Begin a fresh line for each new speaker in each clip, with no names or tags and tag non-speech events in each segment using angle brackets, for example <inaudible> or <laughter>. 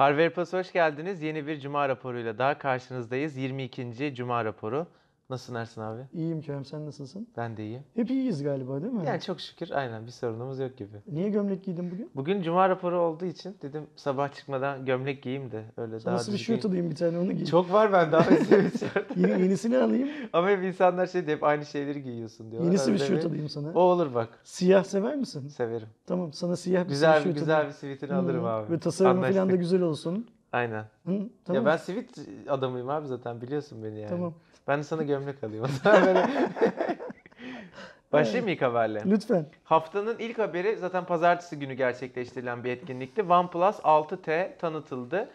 Harvey Plus hoş geldiniz. Yeni bir Cuma raporuyla daha karşınızdayız. 22. Cuma raporu. Nasılsın Ersin abi?
İyiyim Kerem sen nasılsın?
Ben de iyiyim.
Hep iyiyiz galiba değil mi?
Yani çok şükür aynen bir sorunumuz yok gibi.
Niye gömlek giydin bugün?
Bugün Cuma raporu olduğu için dedim sabah çıkmadan gömlek giyeyim de öyle
Sana
daha
nasıl bir şort alayım bir tane onu giy.
Çok var bende abi sweatshirt. <laughs>
Yeni, yenisini alayım.
Ama hep insanlar şey diyor hep aynı şeyleri giyiyorsun diyorlar.
Yenisi bir şort alayım sana.
O olur bak.
Siyah sever misin?
Severim.
Tamam sana siyah bir
Güzel bir
sweatshirt
güzel bir sweatini alırım abi.
Ve tasarımı falan da güzel olsun.
Aynen.
Hı, tamam.
Ya ben sweat adamıyım abi zaten biliyorsun beni yani.
Tamam.
Ben de sana gömlek alayım. <laughs> böyle. <laughs> Başlayayım mı ilk haberle?
Lütfen.
Haftanın ilk haberi zaten pazartesi günü gerçekleştirilen bir etkinlikti. OnePlus 6T tanıtıldı.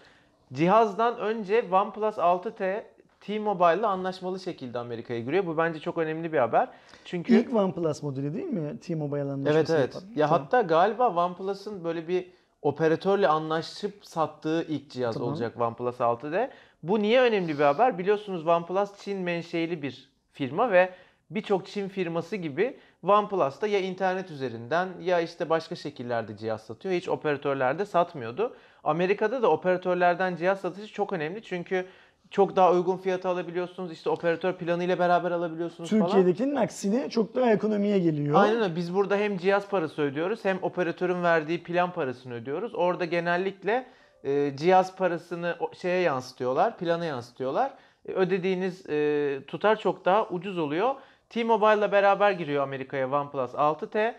Cihazdan önce OnePlus 6T T-Mobile'la anlaşmalı şekilde Amerika'ya giriyor. Bu bence çok önemli bir haber. Çünkü
İlk OnePlus modeli değil mi? T-Mobile anlaşması
Evet evet.
yapan.
Ya
Tamam.
hatta galiba OnePlus'ın böyle bir operatörle anlaşıp sattığı ilk cihaz
Tamam.
olacak OnePlus 6'da. Bu niye önemli bir haber? Biliyorsunuz OnePlus Çin menşeili bir firma ve birçok Çin firması gibi OnePlus da ya internet üzerinden ya işte başka şekillerde cihaz satıyor. Hiç operatörlerde satmıyordu. Amerika'da da operatörlerden cihaz satışı çok önemli çünkü çok daha uygun fiyata alabiliyorsunuz. İşte operatör planıyla beraber alabiliyorsunuz falan.
Türkiye'dekinin aksine çok daha ekonomiye geliyor.
Aynen öyle. Biz burada hem cihaz parası ödüyoruz hem operatörün verdiği plan parasını ödüyoruz. Orada genellikle e, cihaz parasını şeye yansıtıyorlar, plana yansıtıyorlar. E, ödediğiniz e, tutar çok daha ucuz oluyor. T-Mobile'la beraber giriyor Amerika'ya OnePlus 6T.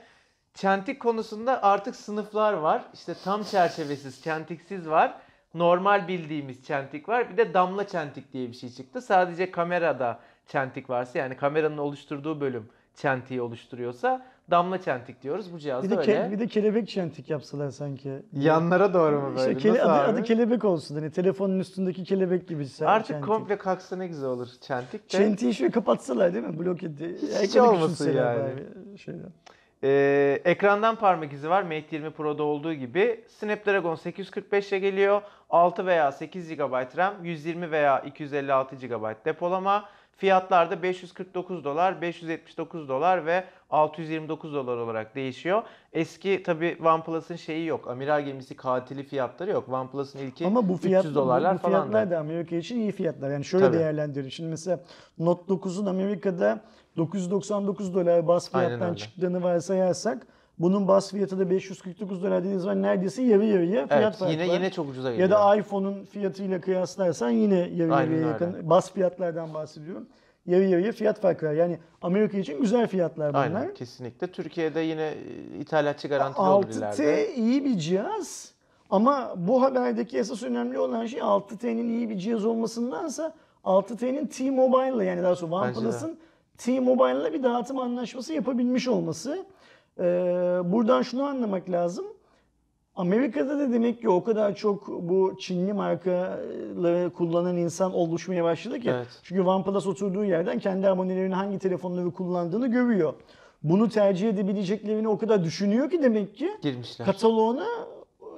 Çentik konusunda artık sınıflar var. İşte tam çerçevesiz, çentiksiz var. Normal bildiğimiz çentik var. Bir de damla çentik diye bir şey çıktı. Sadece kamerada çentik varsa yani kameranın oluşturduğu bölüm çentiği oluşturuyorsa damla çentik diyoruz. Bu
Bir
cihazda
de,
öyle.
ke- bir de kelebek çentik yapsalar sanki.
Yanlara doğru mu
İşte
böyle?
kele-
Nasıl
adı,
abi?
adı kelebek olsun. Hani telefonun üstündeki kelebek gibi.
Artık
çentik.
komple kalksa ne güzel olur çentik de.
Çentiği şöyle kapatsalar değil mi? Blok edi.
Hiç olmasın yani.
Şeyden.
Ee, ekrandan parmak izi var Mate 20 Pro'da olduğu gibi. Snapdragon 845 ile geliyor. 6 veya 8 GB RAM, 120 veya 256 GB depolama. Fiyatlar da 549 dolar, 579 dolar ve 629 dolar olarak değişiyor. Eski tabi OnePlus'ın şeyi yok. Amiral gemisi katili fiyatları yok. OnePlus'ın ilki
Ama bu fiyat,
300 dolarlar
bu, bu
falan.
fiyatlar da Amerika için iyi fiyatlar. Yani şöyle
Tabii.
değerlendirin. Şimdi mesela Note 9'un Amerika'da 999 dolar bas fiyattan
öyle.
çıktığını varsayarsak bunun bas fiyatı da 549 dolar dediğiniz zaman neredeyse yarı yarıya fiyat
Evet,
farkı
yine
var.
yine çok ucuza geliyor.
Ya da iPhone'un fiyatıyla kıyaslarsan yine yarı
Aynen
yarıya
öyle.
yakın. Bas fiyatlardan bahsediyorum. Yarı yarıya fiyat farkı var. Yani Amerika için güzel fiyatlar bunlar.
Aynen kesinlikle. Türkiye'de yine ithalatçı garantili olur ileride.
6T iyi bir cihaz ama bu haberdeki esas önemli olan şey 6T'nin iyi bir cihaz olmasındansa 6T'nin T-Mobile'la yani daha sonra. OnePlus'ın T-Mobile'la bir dağıtım anlaşması yapabilmiş olması. Ee, buradan şunu anlamak lazım. Amerika'da da demek ki o kadar çok bu Çinli markaları kullanan insan oluşmaya başladı ki.
Evet.
Çünkü OnePlus oturduğu yerden kendi abonelerinin hangi telefonları kullandığını görüyor. Bunu tercih edebileceklerini o kadar düşünüyor ki demek ki
girmişler.
kataloğuna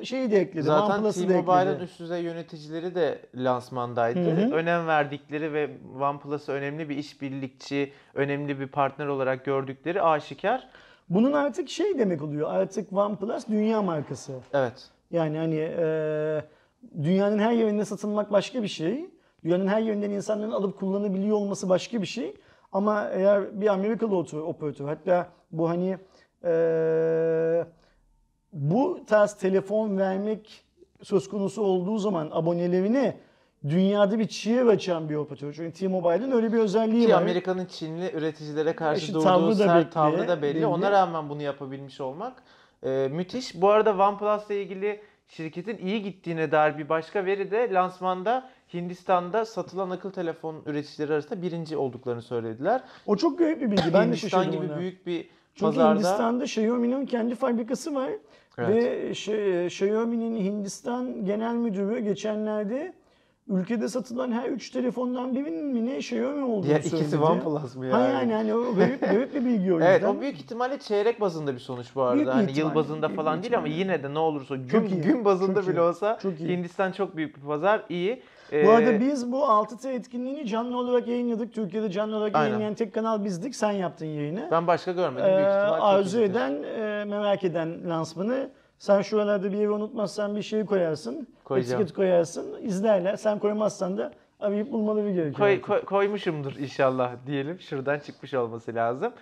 şeyi de ekledi.
Zaten T-Mobile'ın üst düzey yöneticileri de lansmandaydı.
Hı hı.
Önem verdikleri ve OnePlus'ı önemli bir işbirlikçi, önemli bir partner olarak gördükleri aşikar.
Bunun artık şey demek oluyor. Artık OnePlus dünya markası.
Evet.
Yani hani e, dünyanın her yerinde satılmak başka bir şey. Dünyanın her yerinden insanların alıp kullanabiliyor olması başka bir şey. Ama eğer bir Amerikalı operatör hatta bu hani e, bu tarz telefon vermek söz konusu olduğu zaman abonelerine dünyada bir çığır açan bir operatör. Çünkü T-Mobile'ın öyle bir özelliği
Ki
var.
Amerika'nın Çinli üreticilere karşı
İşte
durduğu sert
belli,
tavrı da belli.
belli.
Ona rağmen bunu yapabilmiş olmak e, müthiş. Bu arada OnePlus'la ilgili şirketin iyi gittiğine dair bir başka veri de lansmanda Hindistan'da satılan akıl telefon üreticileri arasında birinci olduklarını söylediler.
O çok garip bir bilgi. Ben de
Hindistan gibi
ona.
büyük bir
Çünkü
pazarda
Hindistan'da Xiaomi'nin kendi fabrikası var.
Evet.
Ve şey, Xiaomi'nin Hindistan genel müdürü geçenlerde ülkede satılan her üç telefondan birinin mi ne Xiaomi olduğunu
diğer
söyledi.
ikisi OnePlus mı yani?
Ha yani hani o garip, garip bir bilgi o yüzden. <laughs>
Evet o büyük ihtimalle çeyrek bazında bir sonuç bu arada.
Büyük
hani yıl bazında
büyük
falan değil ama yine de ne olursa gün,
Çok iyi,
gün bazında
çok
bile
iyi,
olsa
çok iyi.
Hindistan çok büyük bir pazar. iyi.
Bu
Ee,
arada biz bu 6T etkinliğini canlı olarak yayınladık. Türkiye'de canlı olarak
Aynen.
yayınlayan tek kanal bizdik. Sen yaptın yayını.
ben başka görmedim.
Ee,
Büyük ihtimal çok
arzu eden, e, merak eden lansmanı Sen şuralarda bir yeri unutmazsan bir şey koyarsın.
Koyacağım.
Etiket koyarsın. izlerler. Sen koymazsan da arayıp bulmaları gerekiyor.
Koy- koy- koymuşumdur inşallah diyelim. Şuradan çıkmış olması lazım.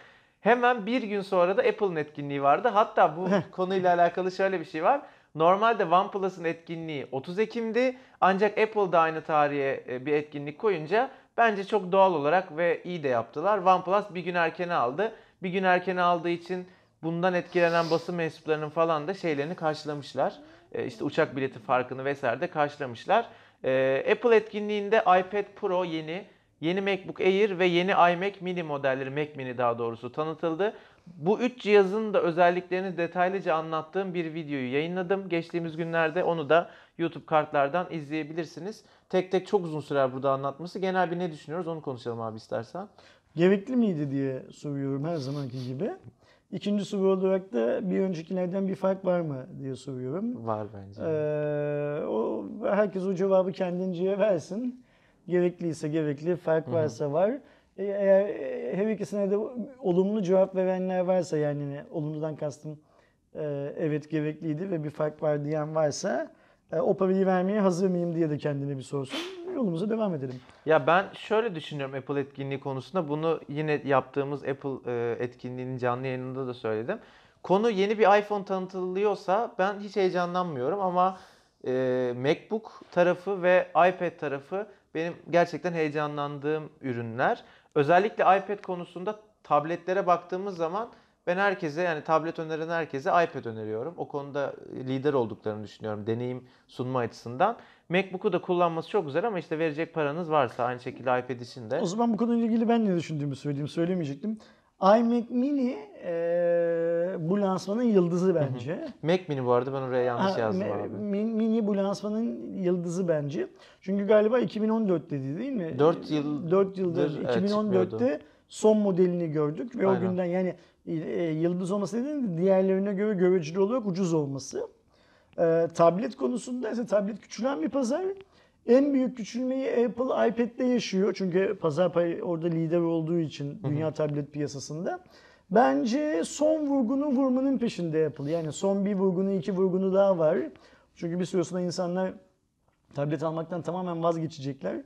Hemen bir gün sonra da Apple'ın etkinliği vardı. Hatta bu konuyla alakalı şöyle bir şey var. Normalde OnePlus'ın etkinliği 30 Ekim'di. Ancak Apple da aynı tarihe e, bir etkinlik koyunca bence çok doğal olarak ve iyi de yaptılar. OnePlus bir gün erkene aldı. Bir gün erkene aldığı için bundan etkilenen basın mensuplarının falan da şeylerini karşılamışlar. E, işte uçak bileti farkını vesaire de karşılamışlar. E, Apple etkinliğinde iPad Pro yeni, yeni MacBook Air ve yeni iMac mini modelleri, Mac mini daha doğrusu tanıtıldı. Bu üç cihazın da özelliklerini detaylıca anlattığım bir videoyu yayınladım. Geçtiğimiz günlerde onu da YouTube kartlardan izleyebilirsiniz. Tek tek çok uzun sürer burada anlatması. Genel bir ne düşünüyoruz onu konuşalım abi istersen.
Gerekli miydi diye soruyorum her zamanki gibi. İkinci soru olarak da bir öncekilerden bir fark var mı diye soruyorum.
Var bence.
Ee, o herkes o cevabı kendince versin. Gerekliyse gerekli, fark varsa var. E, Eğer e, her ikisine de olumlu cevap verenler varsa yani olumludan kastım e, evet gerekliydi ve bir fark var diyen varsa o parayı vermeye hazır mıyım diye de kendine bir sorsun. Yolumuza devam edelim.
Ya ben şöyle düşünüyorum Apple etkinliği konusunda. Bunu yine yaptığımız Apple etkinliğinin canlı yayınında da söyledim. Konu yeni bir iPhone tanıtılıyorsa ben hiç heyecanlanmıyorum ama e, MacBook tarafı ve iPad tarafı benim gerçekten heyecanlandığım ürünler. Özellikle iPad konusunda tabletlere baktığımız zaman ben herkese yani tablet öneren herkese iPad öneriyorum. O konuda lider olduklarını düşünüyorum deneyim sunma açısından. MacBook'u da kullanması çok güzel ama işte verecek paranız varsa aynı şekilde iPad için de.
O zaman bu konuyla ilgili ben ne düşündüğümü söyleyeyim. Söylemeyecektim. iMac Mini e, bu lansmanın yıldızı bence.
Mac Mini bu arada ben oraya yanlış
Ha,
yazdım abi.
mi- Mini bu lansmanın yıldızı bence. Çünkü galiba 2014 dedi değil mi?
Dört yıl-
4 yıldır
evet,
2014'te son modelini gördük ve o
Aynen.
günden yani e, yıldız olması dediğim de diğerlerine göre göreceli olarak ucuz olması. E, tablet konusunda ise tablet küçülen bir pazar. En büyük küçülmeyi Apple iPad'de yaşıyor. Çünkü pazar payı orada lider olduğu için dünya tablet piyasasında. Bence son vurgunu vurmanın peşinde Apple. Yani son bir vurgunu, iki vurgunu daha var. Çünkü bir süre sonra insanlar tablet almaktan tamamen vazgeçecekler.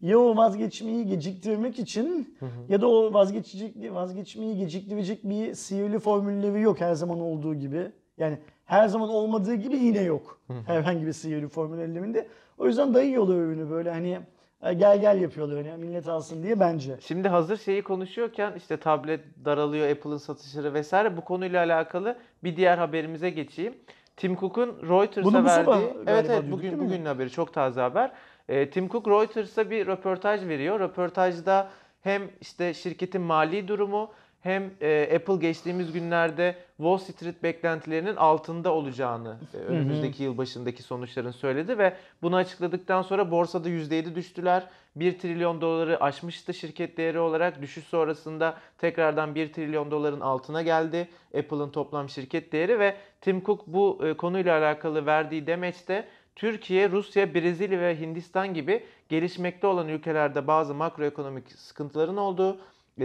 Ya o vazgeçmeyi geciktirmek için ya da o vazgeçecek vazgeçmeyi geciktirecek bir sihirli formülleri yok her zaman olduğu gibi. Yani her zaman olmadığı gibi yine yok. Herhangi bir sihirli formül ellerinde. O yüzden dayıyorlar ürünü böyle hani e, gel gel yapıyorlar hani millet alsın diye bence.
Şimdi hazır şeyi konuşuyorken işte tablet daralıyor, Apple'ın satışları vesaire bu konuyla alakalı bir diğer haberimize geçeyim. Tim Cook'un Reuters'a verdiği Evet evet bugün bugünün haberi çok taze haber. Ee, Tim Cook Reuters'a bir röportaj veriyor. Röportajda hem işte şirketin mali durumu hem e, Apple geçtiğimiz günlerde Wall Street beklentilerinin altında olacağını e, önümüzdeki yıl başındaki sonuçların söyledi ve bunu açıkladıktan sonra borsada %7 düştüler. 1 trilyon doları aşmıştı şirket değeri olarak. Düşüş sonrasında tekrardan 1 trilyon doların altına geldi Apple'ın toplam şirket değeri ve Tim Cook bu e, konuyla alakalı verdiği demeçte Türkiye, Rusya, Brezilya ve Hindistan gibi gelişmekte olan ülkelerde bazı makroekonomik sıkıntıların olduğu,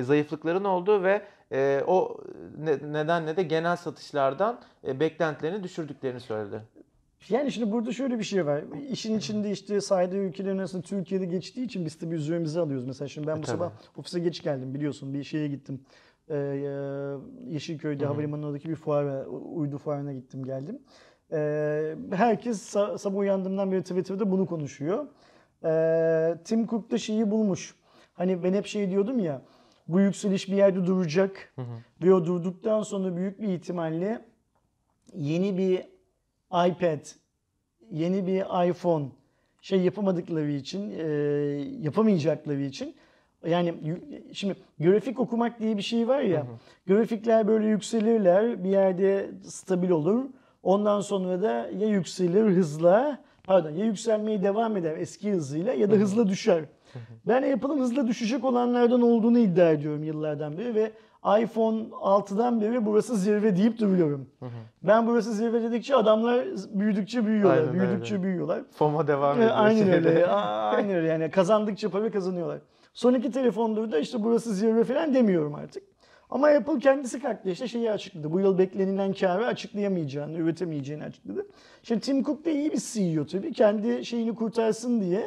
zayıflıkların olduğu ve e, o ne- nedenle de genel satışlardan e, beklentilerini düşürdüklerini söyledi.
Yani şimdi burada şöyle bir şey var. İşin içinde işte saydığı ülkelerin arasında Türkiye'de geçtiği için biz tabii üzerimize alıyoruz. Mesela şimdi ben bu
E,
sabah ofise geç geldim biliyorsun. Bir şeye gittim. Ee, Yeşilköy'de havalimanının oradaki bir fuara, uydu fuarına gittim geldim. Ee, herkes sa- sabah uyandığımdan beri Twitter'da bunu konuşuyor. Ee, Tim Cook da şeyi bulmuş. Hani ben hep şey diyordum ya. Bu yükseliş bir yerde duracak. Ve o durduktan sonra büyük bir ihtimalle yeni bir iPad, yeni bir iPhone şey yapamadıkları için, e, yapamayacakları için yani şimdi grafik okumak diye bir şey var ya. Grafikler böyle yükselirler, bir yerde stabil olur. Ondan sonra da ya yükselir hızla, pardon ya yükselmeye devam eder eski hızıyla ya da hızla düşer. <laughs> Ben Apple'ın hızla düşecek olanlardan olduğunu iddia ediyorum yıllardan beri ve iPhone 6'dan beri burası zirve deyip duruyorum. <laughs> Ben burası zirve dedikçe adamlar büyüdükçe büyüyorlar,
Aynen öyle.
büyüdükçe büyüyorlar.
FOMO devam
E,
ediyor.
Aynen öyle. <laughs> Aynen öyle yani kazandıkça para kazanıyorlar. Son iki telefonda da işte burası zirve falan demiyorum artık. Ama Apple kendisi kalktı işte şeyi açıkladı. Bu yıl beklenilen karı açıklayamayacağını, üretemeyeceğini açıkladı. Şimdi Tim Cook da iyi bir CEO tabii. Kendi şeyini kurtarsın diye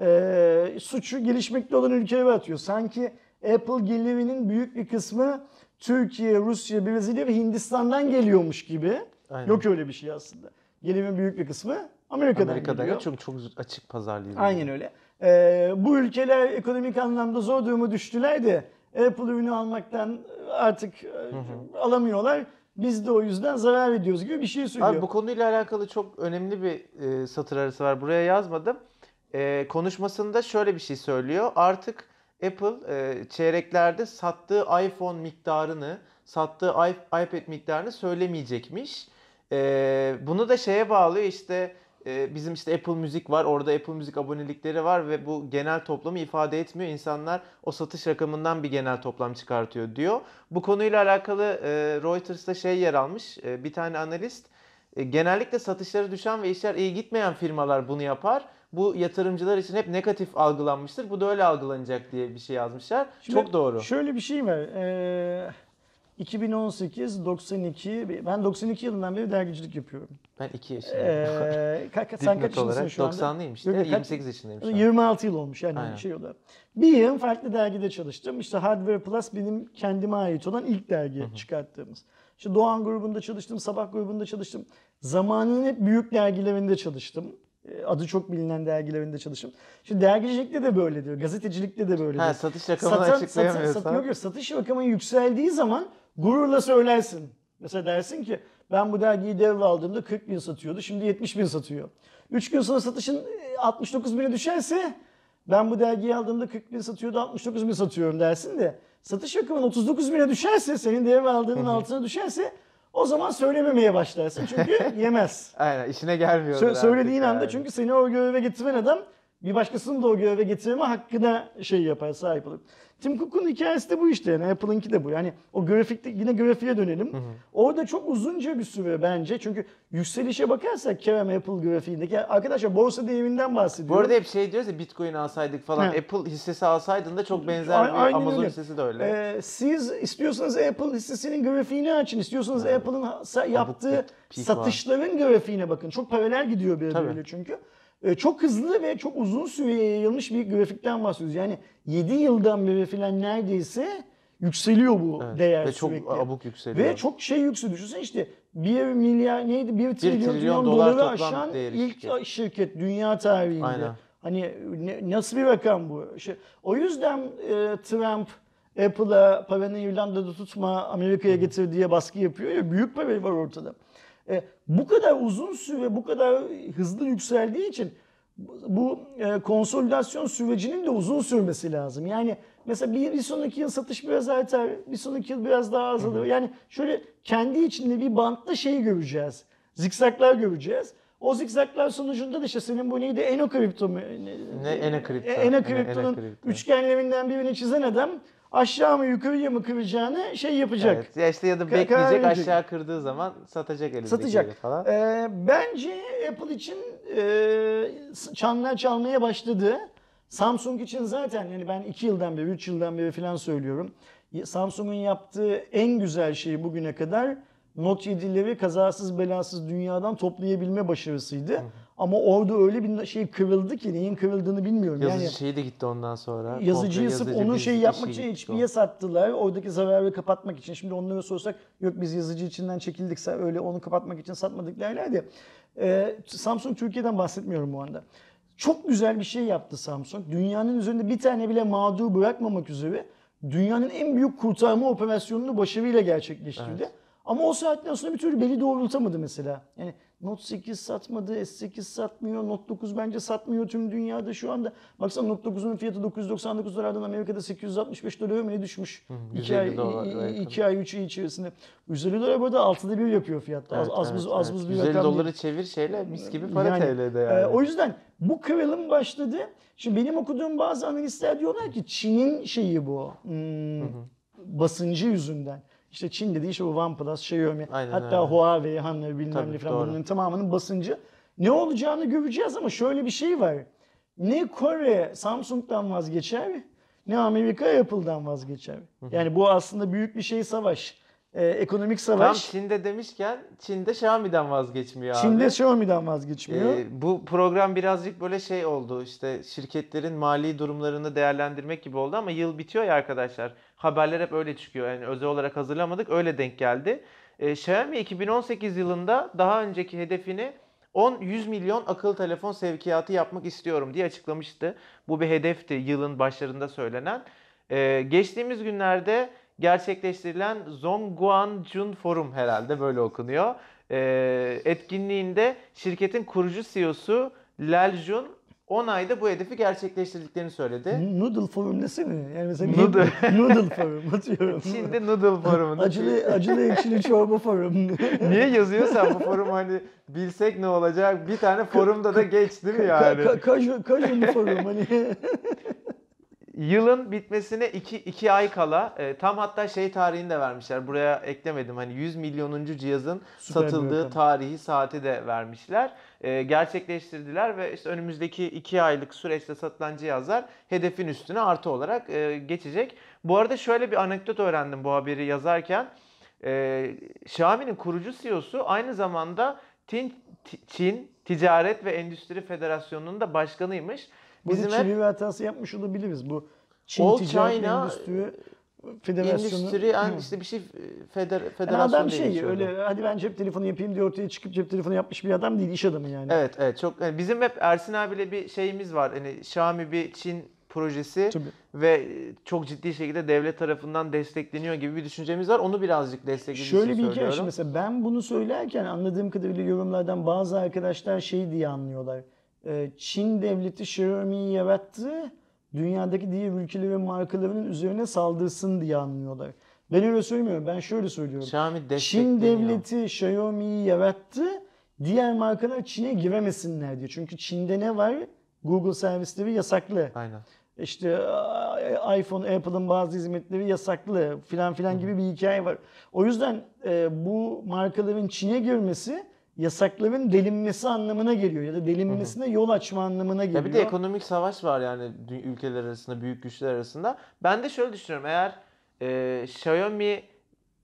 e, suçu gelişmekte olan ülkelere atıyor. Sanki Apple gelirinin büyük bir kısmı Türkiye, Rusya, Brezilya ve Hindistan'dan geliyormuş gibi.
Aynen.
Yok öyle bir şey aslında. Gelirin büyük bir kısmı Amerika'dan,
Amerika'da
geliyor.
ya çok açık pazarlıydı.
Aynen öyle. Ee, bu ülkeler ekonomik anlamda zor duruma düştüler de Apple ürünü almaktan artık e, alamıyorlar. Biz de o yüzden zarar ediyoruz gibi bir şey söylüyor.
Abi bu konuyla alakalı çok önemli bir e, satır arası var. Buraya yazmadım. E, konuşmasında şöyle bir şey söylüyor. Artık Apple e, çeyreklerde sattığı iPhone miktarını, sattığı iPad miktarını söylemeyecekmiş. E, bunu da şeye bağlıyor işte e, bizim işte Apple Müzik var. Orada Apple Müzik abonelikleri var ve bu genel toplamı ifade etmiyor. İnsanlar o satış rakamından bir genel toplam çıkartıyor diyor. Bu konuyla alakalı e, Reuters'ta şey yer almış. E, bir tane analist e, genellikle satışları düşen ve işler iyi gitmeyen firmalar bunu yapar. Bu yatırımcılar için hep negatif algılanmıştır. Bu da öyle algılanacak diye bir şey yazmışlar.
Şimdi
Çok doğru.
Şöyle bir şey var. Ee, 2018, 92, ben 92 yılından beri dergicilik yapıyorum.
Ben 2 yaşındayım.
Ee, ka- ka- sen kaç yaşındasın şu anda?
90'lıyım işte.
Yok, yok, kaç-
28 yaşındayım şu an.
26 yıl olmuş yani
Aynen.
şey olarak. Bir yıl farklı dergide çalıştım. İşte Hardware Plus benim kendime ait olan ilk dergi çıkarttığımız. İşte Doğan grubunda çalıştım, Sabah grubunda çalıştım. Zamanının hep büyük dergilerinde çalıştım. Ee, Adı çok bilinen dergilerinde çalıştım. Şimdi dergicilikte de böyle diyor, gazetecilikte de böyle
Ha,
diyor.
satış rakamını
Satan-
açıklayamıyorsan.
sat- yok satış rakamı yükseldiği zaman gururla söylersin. Mesela dersin ki ben bu dergiyi devraldığımda 40 bin satıyordu şimdi 70 bin satıyor. 3 gün sonra satışın e, 69 bine düşerse ben bu dergiyi aldığımda 40 bin satıyordu 69 bin satıyorum dersin de satış rakamın 39 bine düşerse senin devraldığının altına düşerse o zaman söylememeye başlarsın çünkü <laughs> yemez.
Aynen işine gelmiyor.
Sö- söylediğin anda çünkü seni o göreve getiren adam bir başkasını da o göreve getirme hakkına şey yapar, sahip olur. Tim Cook'un hikayesi de bu işte yani Apple'ınki de bu. Yani o grafikte yine grafiğe dönelim. Orada çok uzunca bir süre bence. Çünkü yükselişe bakarsak Kerem Apple grafiğindeki arkadaşlar borsa değerinden bahsediyor.
Bu arada hep şey diyoruz ya Bitcoin alsaydık falan.
He.
Apple hissesi alsaydın da çok benzer
A-
bir
aynen
Amazon
öyle.
hissesi de öyle.
Ee, siz istiyorsanız Apple hissesinin grafiğini açın. istiyorsanız Apple'ın ha- sa- yaptığı
bir peak var.
satışların grafiğine bakın. Çok paralel gidiyor birbiriyle çünkü. Ee, çok hızlı ve çok uzun süreye yayılmış bir grafikten bahsediyoruz. Yani 7 yıldan beri falan neredeyse yükseliyor bu
Evet.
değer
Ve çok
sürekli.
abuk yükseliyor.
Ve çok şey yükseliyor. Düşünsene işte 1 milyar neydi? 1 trilyon,
trilyon
trilyon
dolar
doları
toplam
aşan ilk
şirket.
şirket dünya tarihinde.
Aynen.
Hani ne- nasıl bir rakam bu? Şey, o yüzden e, Trump Apple'a paranı İrlanda'da tutma Amerika'ya getir diye baskı yapıyor ya büyük para var ortada. E, bu kadar uzun süre bu kadar hızlı yükseldiği için bu- e, konsolidasyon sürecinin de uzun sürmesi lazım. Yani mesela bir, bir sonraki yıl satış biraz artar, bir sonraki yıl biraz daha azalır. Yani şöyle kendi içinde bir bantta şey göreceğiz. Zikzaklar göreceğiz. O zikzaklar sonucunda da işte senin bu neydi? Enokripto mu?
Ne Enokripto?
Enokripto'nun
Enokripto.
üçgenlerinden birini çizen adam aşağı mı yukarıya mı kıracağını şey yapacak.
Evet. Ya işte ya da bekleyecek aşağı kırdığı zaman satacak elindekileri
satacak.
falan.
Ee, bence Apple için e, çanlar çalmaya başladı. Samsung için zaten yani ben 2 yıldan beri, 3 yıldan beri falan söylüyorum. Samsung'un yaptığı en güzel şey bugüne kadar Note 7'leri kazasız belasız dünyadan toplayabilme başarısıydı. Ama orada öyle bir şey kırıldı ki neyin kırıldığını bilmiyorum.
Yazıcı
yani
şeyi de gitti ondan sonra.
Yazıcıyı sırf onun şey
işi
yapmak için HP'ye sattılar. Oradaki zararı kapatmak için. Şimdi onlara sorsak yok biz yazıcı içinden çekildik öyle onu kapatmak için satmadık derler de. Ee, Samsung Türkiye'den bahsetmiyorum bu anda. Çok güzel bir şey yaptı Samsung. Dünyanın üzerinde bir tane bile mağdur bırakmamak üzere dünyanın en büyük kurtarma operasyonunu başarıyla gerçekleştirdi.
Evet.
Ama o saatten sonra bir türlü beli doğrultamadı mesela. Yani Note 8 satmadı, S8 satmıyor, Note 9 bence satmıyor tüm dünyada şu anda. Baksana Note 9'un fiyatı 999 dolardan Amerika'da 865 dolara mı ne düşmüş? 2
150
ay, iki ay, 3 ay içerisinde. 150 dolar burada 6'da bir yapıyor fiyatta. Az,
Evet,
az, buz,
evet,
az
evet.
buz bir
150
rakam
doları
değil.
çevir şeyle mis gibi para
Yani,
TL'de yani.
e, o yüzden bu kırılım başladı. Şimdi benim okuduğum bazı analistler diyorlar ki Çin'in şeyi bu. hmm, basıncı yüzünden. İşte Çin dediği işte bu OnePlus, Xiaomi,
Aynen
hatta
öyle.
Huawei, Honor bilmem ne falan
doğru.
bunların tamamının basıncı. Ne olacağını göreceğiz ama şöyle bir şey var. Ne Kore Samsung'dan vazgeçer ne Amerika Apple'dan vazgeçer. Yani bu aslında büyük bir şey savaş. Ee, ekonomik
Tam
savaş.
Çin'de demişken Çin'de Xiaomi'den vazgeçmiyor abi.
Çin'de Xiaomi'den vazgeçmiyor.
Ee, bu program birazcık böyle şey oldu işte şirketlerin mali durumlarını değerlendirmek gibi oldu ama yıl bitiyor ya arkadaşlar. Haberler hep öyle çıkıyor. Yani özel olarak hazırlamadık öyle denk geldi. Ee, Xiaomi 2018 yılında daha önceki hedefini 10-100 milyon akıllı telefon sevkiyatı yapmak istiyorum diye açıklamıştı. Bu bir hedefti yılın başlarında söylenen. Ee, geçtiğimiz günlerde gerçekleştirilen Zhongguancun Forum herhalde böyle okunuyor. Ee, etkinliğinde şirketin kurucu CEO'su Lal Jun 10 ayda bu hedefi gerçekleştirdiklerini söyledi.
Noodle forum desene. Yani mesela
Noodle.
noodle forum atıyorum.
Çin'de Noodle Forumu'nda.
acılı acılı ekşili çorba forum.
Niye yazıyorsan bu forum hani bilsek ne olacak? Bir tane forumda da geç değil mi yani?
Ka- ka- kaju forum hani.
Yılın bitmesine 2 2 ay kala e, tam hatta şey tarihini de vermişler. Buraya eklemedim. Hani 100 milyonuncu cihazın
Süper
satıldığı tarihi saati de vermişler. E, gerçekleştirdiler ve işte önümüzdeki 2 aylık süreçte satılan cihazlar hedefin üstüne artı olarak e, geçecek. Bu arada şöyle bir anekdot öğrendim bu haberi yazarken. E, Xiaomi'nin kurucu CEO'su aynı zamanda Tin- Ti- Çin Ticaret ve Endüstri Federasyonu'nun da başkanıymış. Bizim hep
çeviri hatası yapmış olabiliriz. Bu Çin
All
Ticaret
China,
Endüstri Federasyonu.
Endüstri en
Hı.
işte bir şey feder,
Yani
federasyon
adam
diye
şey
geçiyordu.
öyle hadi ben cep telefonu yapayım diye ortaya çıkıp cep telefonu yapmış bir adam değil iş adamı yani.
Evet evet çok yani bizim hep Ersin abiyle bir şeyimiz var. Hani Xiaomi bir Çin projesi
Tabii.
ve çok ciddi şekilde devlet tarafından destekleniyor gibi bir düşüncemiz var. Onu birazcık destekleyici
Şöyle bir hikaye şimdi mesela ben bunu söylerken anladığım kadarıyla yorumlardan bazı arkadaşlar şey diye anlıyorlar. Ee, Çin devleti Xiaomi'yi yarattı, dünyadaki diğer ülkelerin markalarının üzerine saldırsın diye anlıyorlar. Ben öyle söylemiyorum. Ben şöyle söylüyorum.
Xiaomi
Çin devleti Xiaomi'yi yarattı, diğer markalar Çin'e giremesinler diye. Çünkü Çin'de ne var? Google servisleri yasaklı.
Aynen.
İşte iPhone, Apple'ın bazı hizmetleri yasaklı filan filan gibi bir hikaye var. O yüzden e, bu markaların Çin'e girmesi yasakların delinmesi anlamına geliyor ya da delinmesine yol açma anlamına geliyor.
Ya bir de ekonomik savaş var yani ülkeler arasında, büyük güçler arasında. Ben de şöyle düşünüyorum. Eğer e,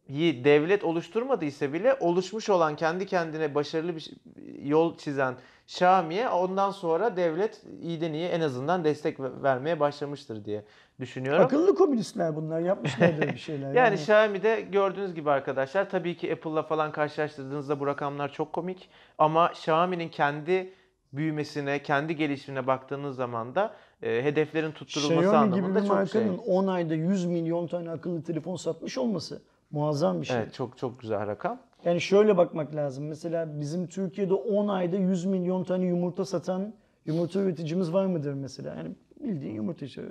Xiaomi'yi devlet oluşturmadıysa bile oluşmuş olan kendi kendine başarılı bir yol çizen Xiaomi'ye ondan sonra devlet iyiden iyiye en azından destek ve- vermeye başlamıştır diye düşünüyorum.
Akıllı komünistler bunlar yapmışlardır bir şeyler. <laughs>
Yani Xiaomi'de gördüğünüz gibi arkadaşlar tabii ki Apple'la falan karşılaştırdığınızda bu rakamlar çok komik ama Xiaomi'nin kendi büyümesine, kendi gelişimine baktığınız zaman da e, hedeflerin tutturulması
Xiaomi gibi
anlamında
bir
çok şey.
markanın 10 ayda 100 milyon tane akıllı telefon satmış olması muazzam bir şey.
Evet çok çok güzel rakam.
Yani şöyle bakmak lazım. Mesela bizim Türkiye'de 10 ayda 100 milyon tane yumurta satan yumurta üreticimiz var mıdır mesela? Yani bildiğin yumurta işte.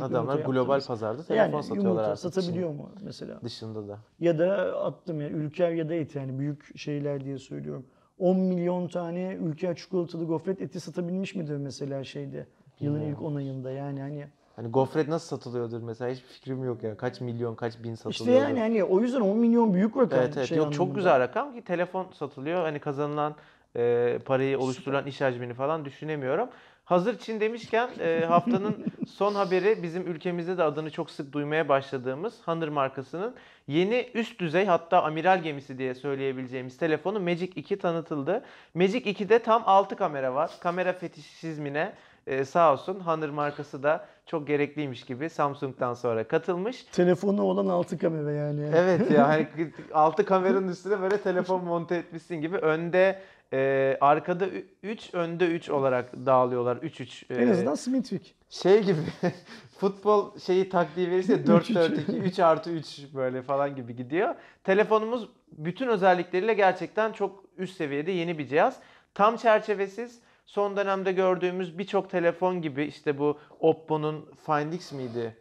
Adamlar global
yaptığımız.
pazarda telefon
yani
satıyorlar
yumurta
artık.
satabiliyor mu mesela?
Dışında da.
Ya da attım yani Ülker ya da et yani büyük şeyler diye söylüyorum. 10 milyon tane Ülker çikolatalı gofret eti satabilmiş midir mesela şeyde? Yılın ilk 10 ayında yani hani
Hani gofret nasıl satılıyordur mesela hiçbir fikrim yok ya. Kaç milyon, kaç bin
işte
satılıyordur.
yani hani o yüzden 10 milyon büyük rakam
Evet evet
şey
yok çok güzel rakam ki telefon satılıyor. Hani kazanılan e, parayı oluşturulan iş hacmini falan düşünemiyorum. Hazır Çin demişken e, haftanın <laughs> son haberi bizim ülkemizde de adını çok sık duymaya başladığımız Honor markasının yeni üst düzey hatta amiral gemisi diye söyleyebileceğimiz telefonu Magic 2 tanıtıldı. Magic 2'de tam 6 kamera var. Kamera fetişizmine e, sağ olsun Honor markası da çok gerekliymiş gibi Samsung'dan sonra katılmış.
Telefonu olan altı kamera yani.
Evet ya hani <laughs> altı kameranın üstüne böyle telefon monte etmişsin gibi önde e, arkada 3 önde 3 olarak dağılıyorlar 3 3.
En azından simetrik.
şey gibi <laughs> futbol şeyi taktiği verirse 4 <laughs>
Üç, üç.
4 2 3 artı 3 böyle falan gibi gidiyor. Telefonumuz bütün özellikleriyle gerçekten çok üst seviyede yeni bir cihaz. Tam çerçevesiz son dönemde gördüğümüz birçok telefon gibi işte bu Oppo'nun Find X miydi?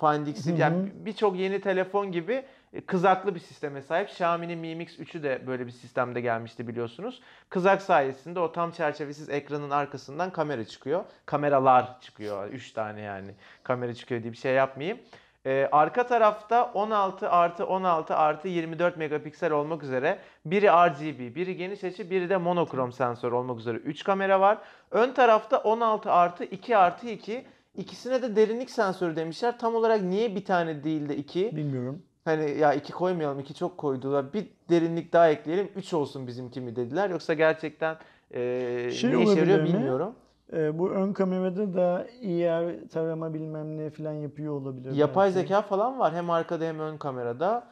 Find X'i yani birçok yeni telefon gibi e, kızaklı bir sisteme sahip. Xiaomi'nin Mi Mix 3'ü de böyle bir sistemde gelmişti biliyorsunuz. Kızak sayesinde o tam çerçevesiz ekranın arkasından kamera çıkıyor. Kameralar çıkıyor. 3 tane yani. Kamera çıkıyor diye bir şey yapmayayım. Ee, arka tarafta 16 artı 16 artı 24 megapiksel olmak üzere biri RGB, biri geniş açı, biri de monokrom sensör olmak üzere 3 kamera var. Ön tarafta 16 artı 2 artı 2 İkisine de derinlik sensörü demişler. Tam olarak niye bir tane değil de iki?
Bilmiyorum.
Hani ya iki koymayalım, iki çok koydular. Bir derinlik daha ekleyelim, üç olsun bizimki mi dediler. Yoksa gerçekten e,
Şey
ne işe yarıyor
mi?
bilmiyorum.
Ee, bu ön kamerada da IR tarama bilmem ne falan yapıyor olabilir.
Yapay
belki.
zeka falan var hem arkada hem ön kamerada.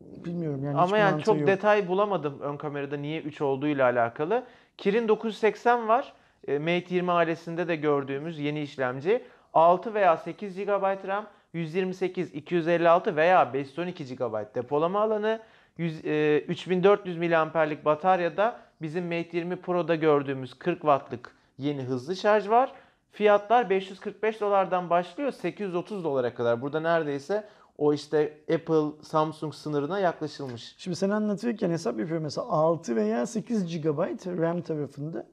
Bilmiyorum yani
Ama yani çok
yok.
detay bulamadım ön kamerada niye 3 olduğuyla alakalı. Kirin 980 var. E, Mate 20 ailesinde de gördüğümüz yeni işlemci. 6 veya 8 GB RAM, 128, 256 veya 512 GB depolama alanı, 100, e, 3400 mAh'lik bataryada bizim Mate 20 Pro'da gördüğümüz 40 Watt'lık yeni hızlı şarj var. Fiyatlar 545 dolardan başlıyor 830 dolara kadar. Burada neredeyse o işte Apple, Samsung sınırına yaklaşılmış.
Şimdi sen anlatırken hesap yapıyorum mesela 6 veya 8 GB RAM tarafında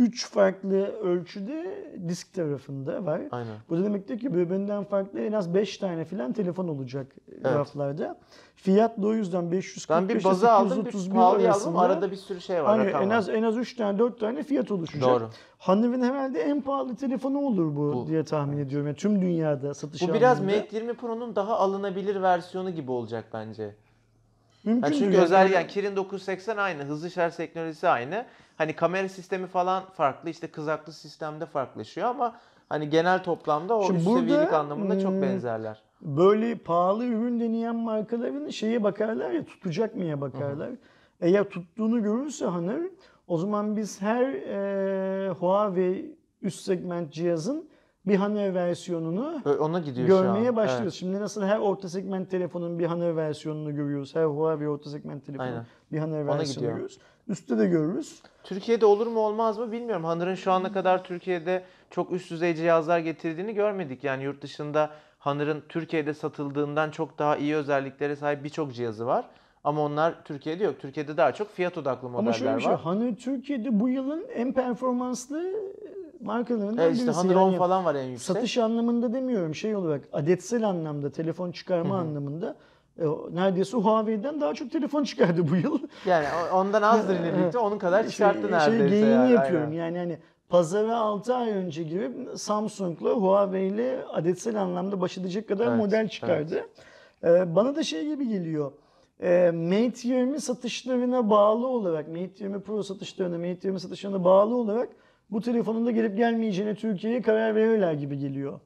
3 farklı ölçüde disk tarafında var.
Aynen.
Bu da demektir ki birbirinden farklı en az 5 tane falan telefon olacak
Evet.
raflarda. Fiyat da o yüzden 545
Ben bir bazı aldım, bir
831
pahalı aldım. Arada bir sürü şey var.
Hani en az en az 3 tane 4 tane fiyat oluşacak.
Doğru.
Honor'ın herhalde en pahalı telefonu olur bu,
Bu.
diye tahmin ediyorum. Yani tüm dünyada satış
Bu biraz
anlamında.
Mate 20 Pro'nun daha alınabilir versiyonu gibi olacak bence.
Mümkün
Yani çünkü özellikle yani Kirin 980 aynı, hızlı şarj teknolojisi aynı. Hani kamera sistemi falan farklı, işte kızaklı sistemde farklılaşıyor ama hani genel toplamda o
Şimdi
üst
burada,
seviyelik anlamında çok
hmm,
benzerler.
böyle pahalı ürün deneyen markaların şeye bakarlar ya tutacak mıya bakarlar. Eğer tuttuğunu görürse Honor o zaman biz her e, Huawei üst segment cihazın bir Honor versiyonunu
Ona gidiyor
görmeye başlıyoruz.
Evet.
Şimdi nasıl her orta segment telefonun bir Honor versiyonunu görüyoruz. Her Huawei orta segment telefonun
Aynen.
bir
Ona
versiyonunu görüyoruz. Üstte de görürüz.
Türkiye'de olur mu olmaz mı bilmiyorum. Honor'ın şu ana kadar Türkiye'de çok üst düzey cihazlar getirdiğini görmedik. Yani yurt dışında Honor'ın Türkiye'de satıldığından çok daha iyi özelliklere sahip birçok cihazı var. Ama onlar Türkiye'de yok. Türkiye'de daha çok fiyat odaklı
Ama
modeller
şöyle bir şey,
var.
Honor Türkiye'de bu yılın en performanslı markalarından
Evet işte
birisi.
Honor 10
Yani
falan var en yüksek.
Satış anlamında demiyorum şey olarak adetsel anlamda telefon çıkarma anlamında e, neredeyse Huawei'den daha çok telefon çıkardı bu yıl.
Yani ondan azdır <laughs> yine birlikte onun kadar çıkarttı
şey,
neredeyse.
Şey, geyini
yani,
yapıyorum
aynen.
yani hani pazara 6 ay önce girip Samsung'la Huawei'yle adetsel anlamda baş edecek kadar
Evet,
model çıkardı. E, bana da şey gibi geliyor. E, Mate 20 satışlarına bağlı olarak, Mate 20 Pro satışlarına, Mate 20 satışlarına bağlı olarak bu telefonun da gelip gelmeyeceğine Türkiye'ye karar verirler gibi geliyor.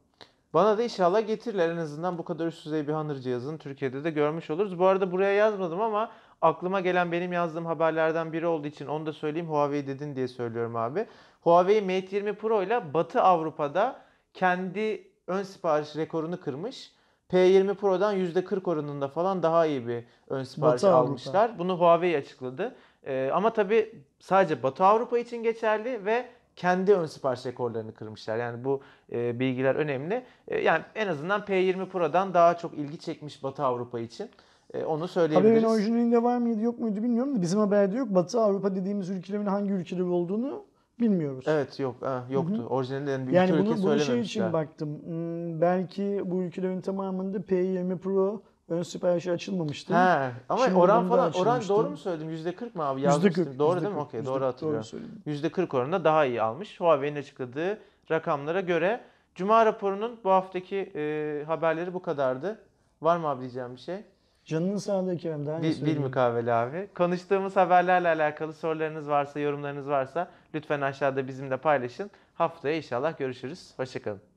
Bana da inşallah getirirler en azından bu kadar üst düzey bir Honor cihazını Türkiye'de de görmüş oluruz. Bu arada buraya yazmadım ama aklıma gelen benim yazdığım haberlerden biri olduğu için onu da söyleyeyim. Huawei dedin diye söylüyorum abi. Huawei Mate 20 Pro ile Batı Avrupa'da kendi ön sipariş rekorunu kırmış. P20 Pro'dan %40 oranında falan daha iyi bir ön sipariş
Batı Avrupa.
almışlar. Bunu Huawei açıkladı. Ee, ama tabii sadece Batı Avrupa için geçerli ve kendi ön sipariş rekorlarını kırmışlar. Yani bu e, bilgiler önemli. E, yani en azından P20 Pro'dan daha çok ilgi çekmiş Batı Avrupa için. E, onu söyleyebiliriz.
Haberin orijinalinde var mıydı yok muydu bilmiyorum da bizim haberde yok. Batı Avrupa dediğimiz ülkelerin hangi ülkeler olduğunu bilmiyoruz.
Evet yok ha, yoktu. Orijinalinde yani bir
Yani
ülke
bunu, bunu şey için baktım. Hmm, belki bu ülkelerin tamamında P20 Pro ön siparişi açılmamıştı.
He, ama
Şimdi
oran falan oran doğru mu söyledim? %40 mı abi?
%40,
Yazmıştım. Doğru değil mi?
%40,
Okey doğru
%40,
hatırlıyorum.
söyledim.
%40 oranında daha iyi almış. Huawei'nin açıkladığı rakamlara göre. Cuma raporunun bu haftaki e, haberleri bu kadardı. Var mı abi diyeceğim bir şey?
Canının sağlığı Kerem daha
Bil, bil mukavele abi. Konuştuğumuz haberlerle alakalı sorularınız varsa, yorumlarınız varsa lütfen aşağıda bizimle paylaşın. Haftaya inşallah görüşürüz. Hoşçakalın.